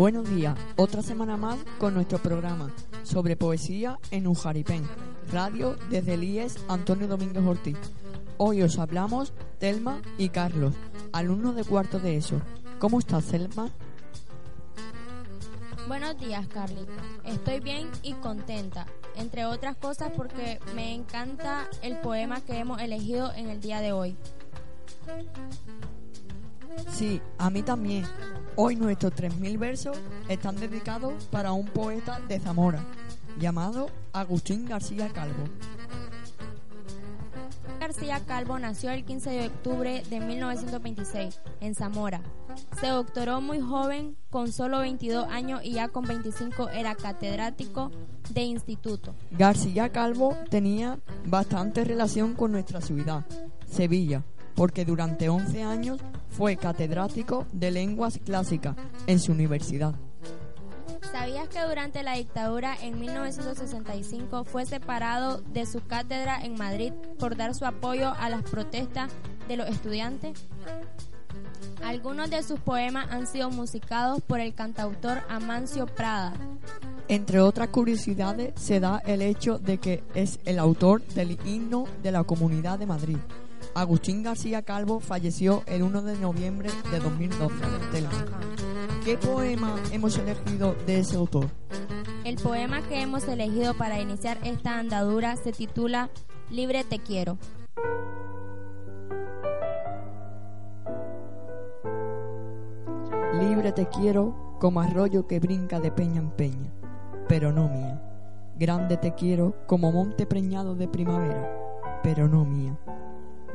Buenos días, otra semana más con nuestro programa sobre poesía en Ujaripén, radio desde el IES Antonio Domínguez Ortiz. Hoy os hablamos Telma y Carlos, alumnos de cuarto de ESO. ¿Cómo estás, Telma? Buenos días, Carly. Estoy bien y contenta, entre otras cosas porque me encanta el poema que hemos elegido en el día de hoy. Sí, a mí también. Hoy nuestros 3.000 versos están dedicados para un poeta de Zamora, llamado Agustín García Calvo. García Calvo nació el 15 de octubre de 1926 en Zamora. Se doctoró muy joven, con solo 22 años y ya con 25 era catedrático de instituto. García Calvo tenía bastante relación con nuestra ciudad, Sevilla, porque durante 11 años fue catedrático de lenguas clásicas en su universidad. ¿Sabías que durante la dictadura en 1965 fue separado de su cátedra en Madrid por dar su apoyo a las protestas de los estudiantes? Algunos de sus poemas han sido musicados por el cantautor Amancio Prada. Entre otras curiosidades se da el hecho de que es el autor del himno de la Comunidad de Madrid. Agustín García Calvo falleció el 1 de noviembre de 2012. ¿Qué poema hemos elegido de ese autor? El poema que hemos elegido para iniciar esta andadura se titula Libre te quiero. Libre te quiero como arroyo que brinca de peña en peña, pero no mía. Grande te quiero como monte preñado de primavera, pero no mía.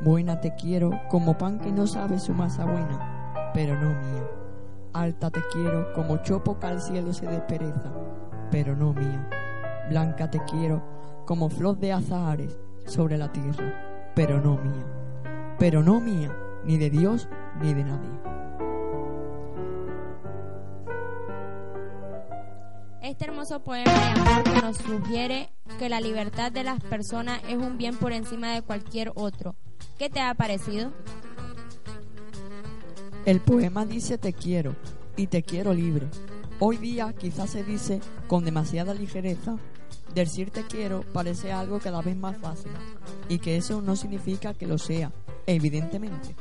Buena te quiero como pan que no sabe su masa buena, pero no mía. Alta te quiero como chopo que al cielo se despereza, pero no mía. Blanca te quiero como flor de azahares sobre la tierra, pero no mía. Pero no mía, ni de Dios ni de nadie. Este hermoso poema de amor nos sugiere que la libertad de las personas es un bien por encima de cualquier otro. ¿Qué te ha parecido? El poema dice te quiero y te quiero libre. Hoy día quizás se dice con demasiada ligereza. Decir te quiero parece algo cada vez más fácil y que eso no significa que lo sea, evidentemente.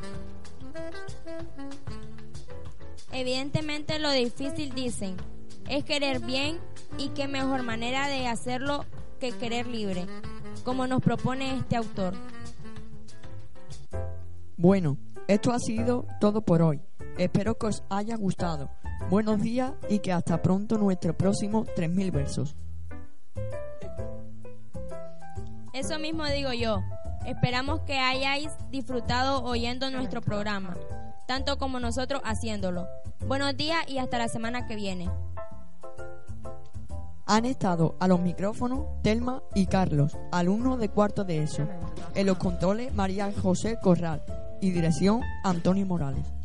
Evidentemente lo difícil dicen es querer bien y qué mejor manera de hacerlo que querer libre, como nos propone este autor. Bueno, esto ha sido todo por hoy. Espero que os haya gustado. Buenos días y que hasta pronto nuestro próximo 3.000 versos. Eso mismo digo yo. Esperamos que hayáis disfrutado oyendo nuestro programa, tanto como nosotros haciéndolo. Buenos días y hasta la semana que viene. Han estado a los micrófonos Telma y Carlos, alumnos de cuarto de ESO. En los controles María José Corral y dirección Antonio Morales.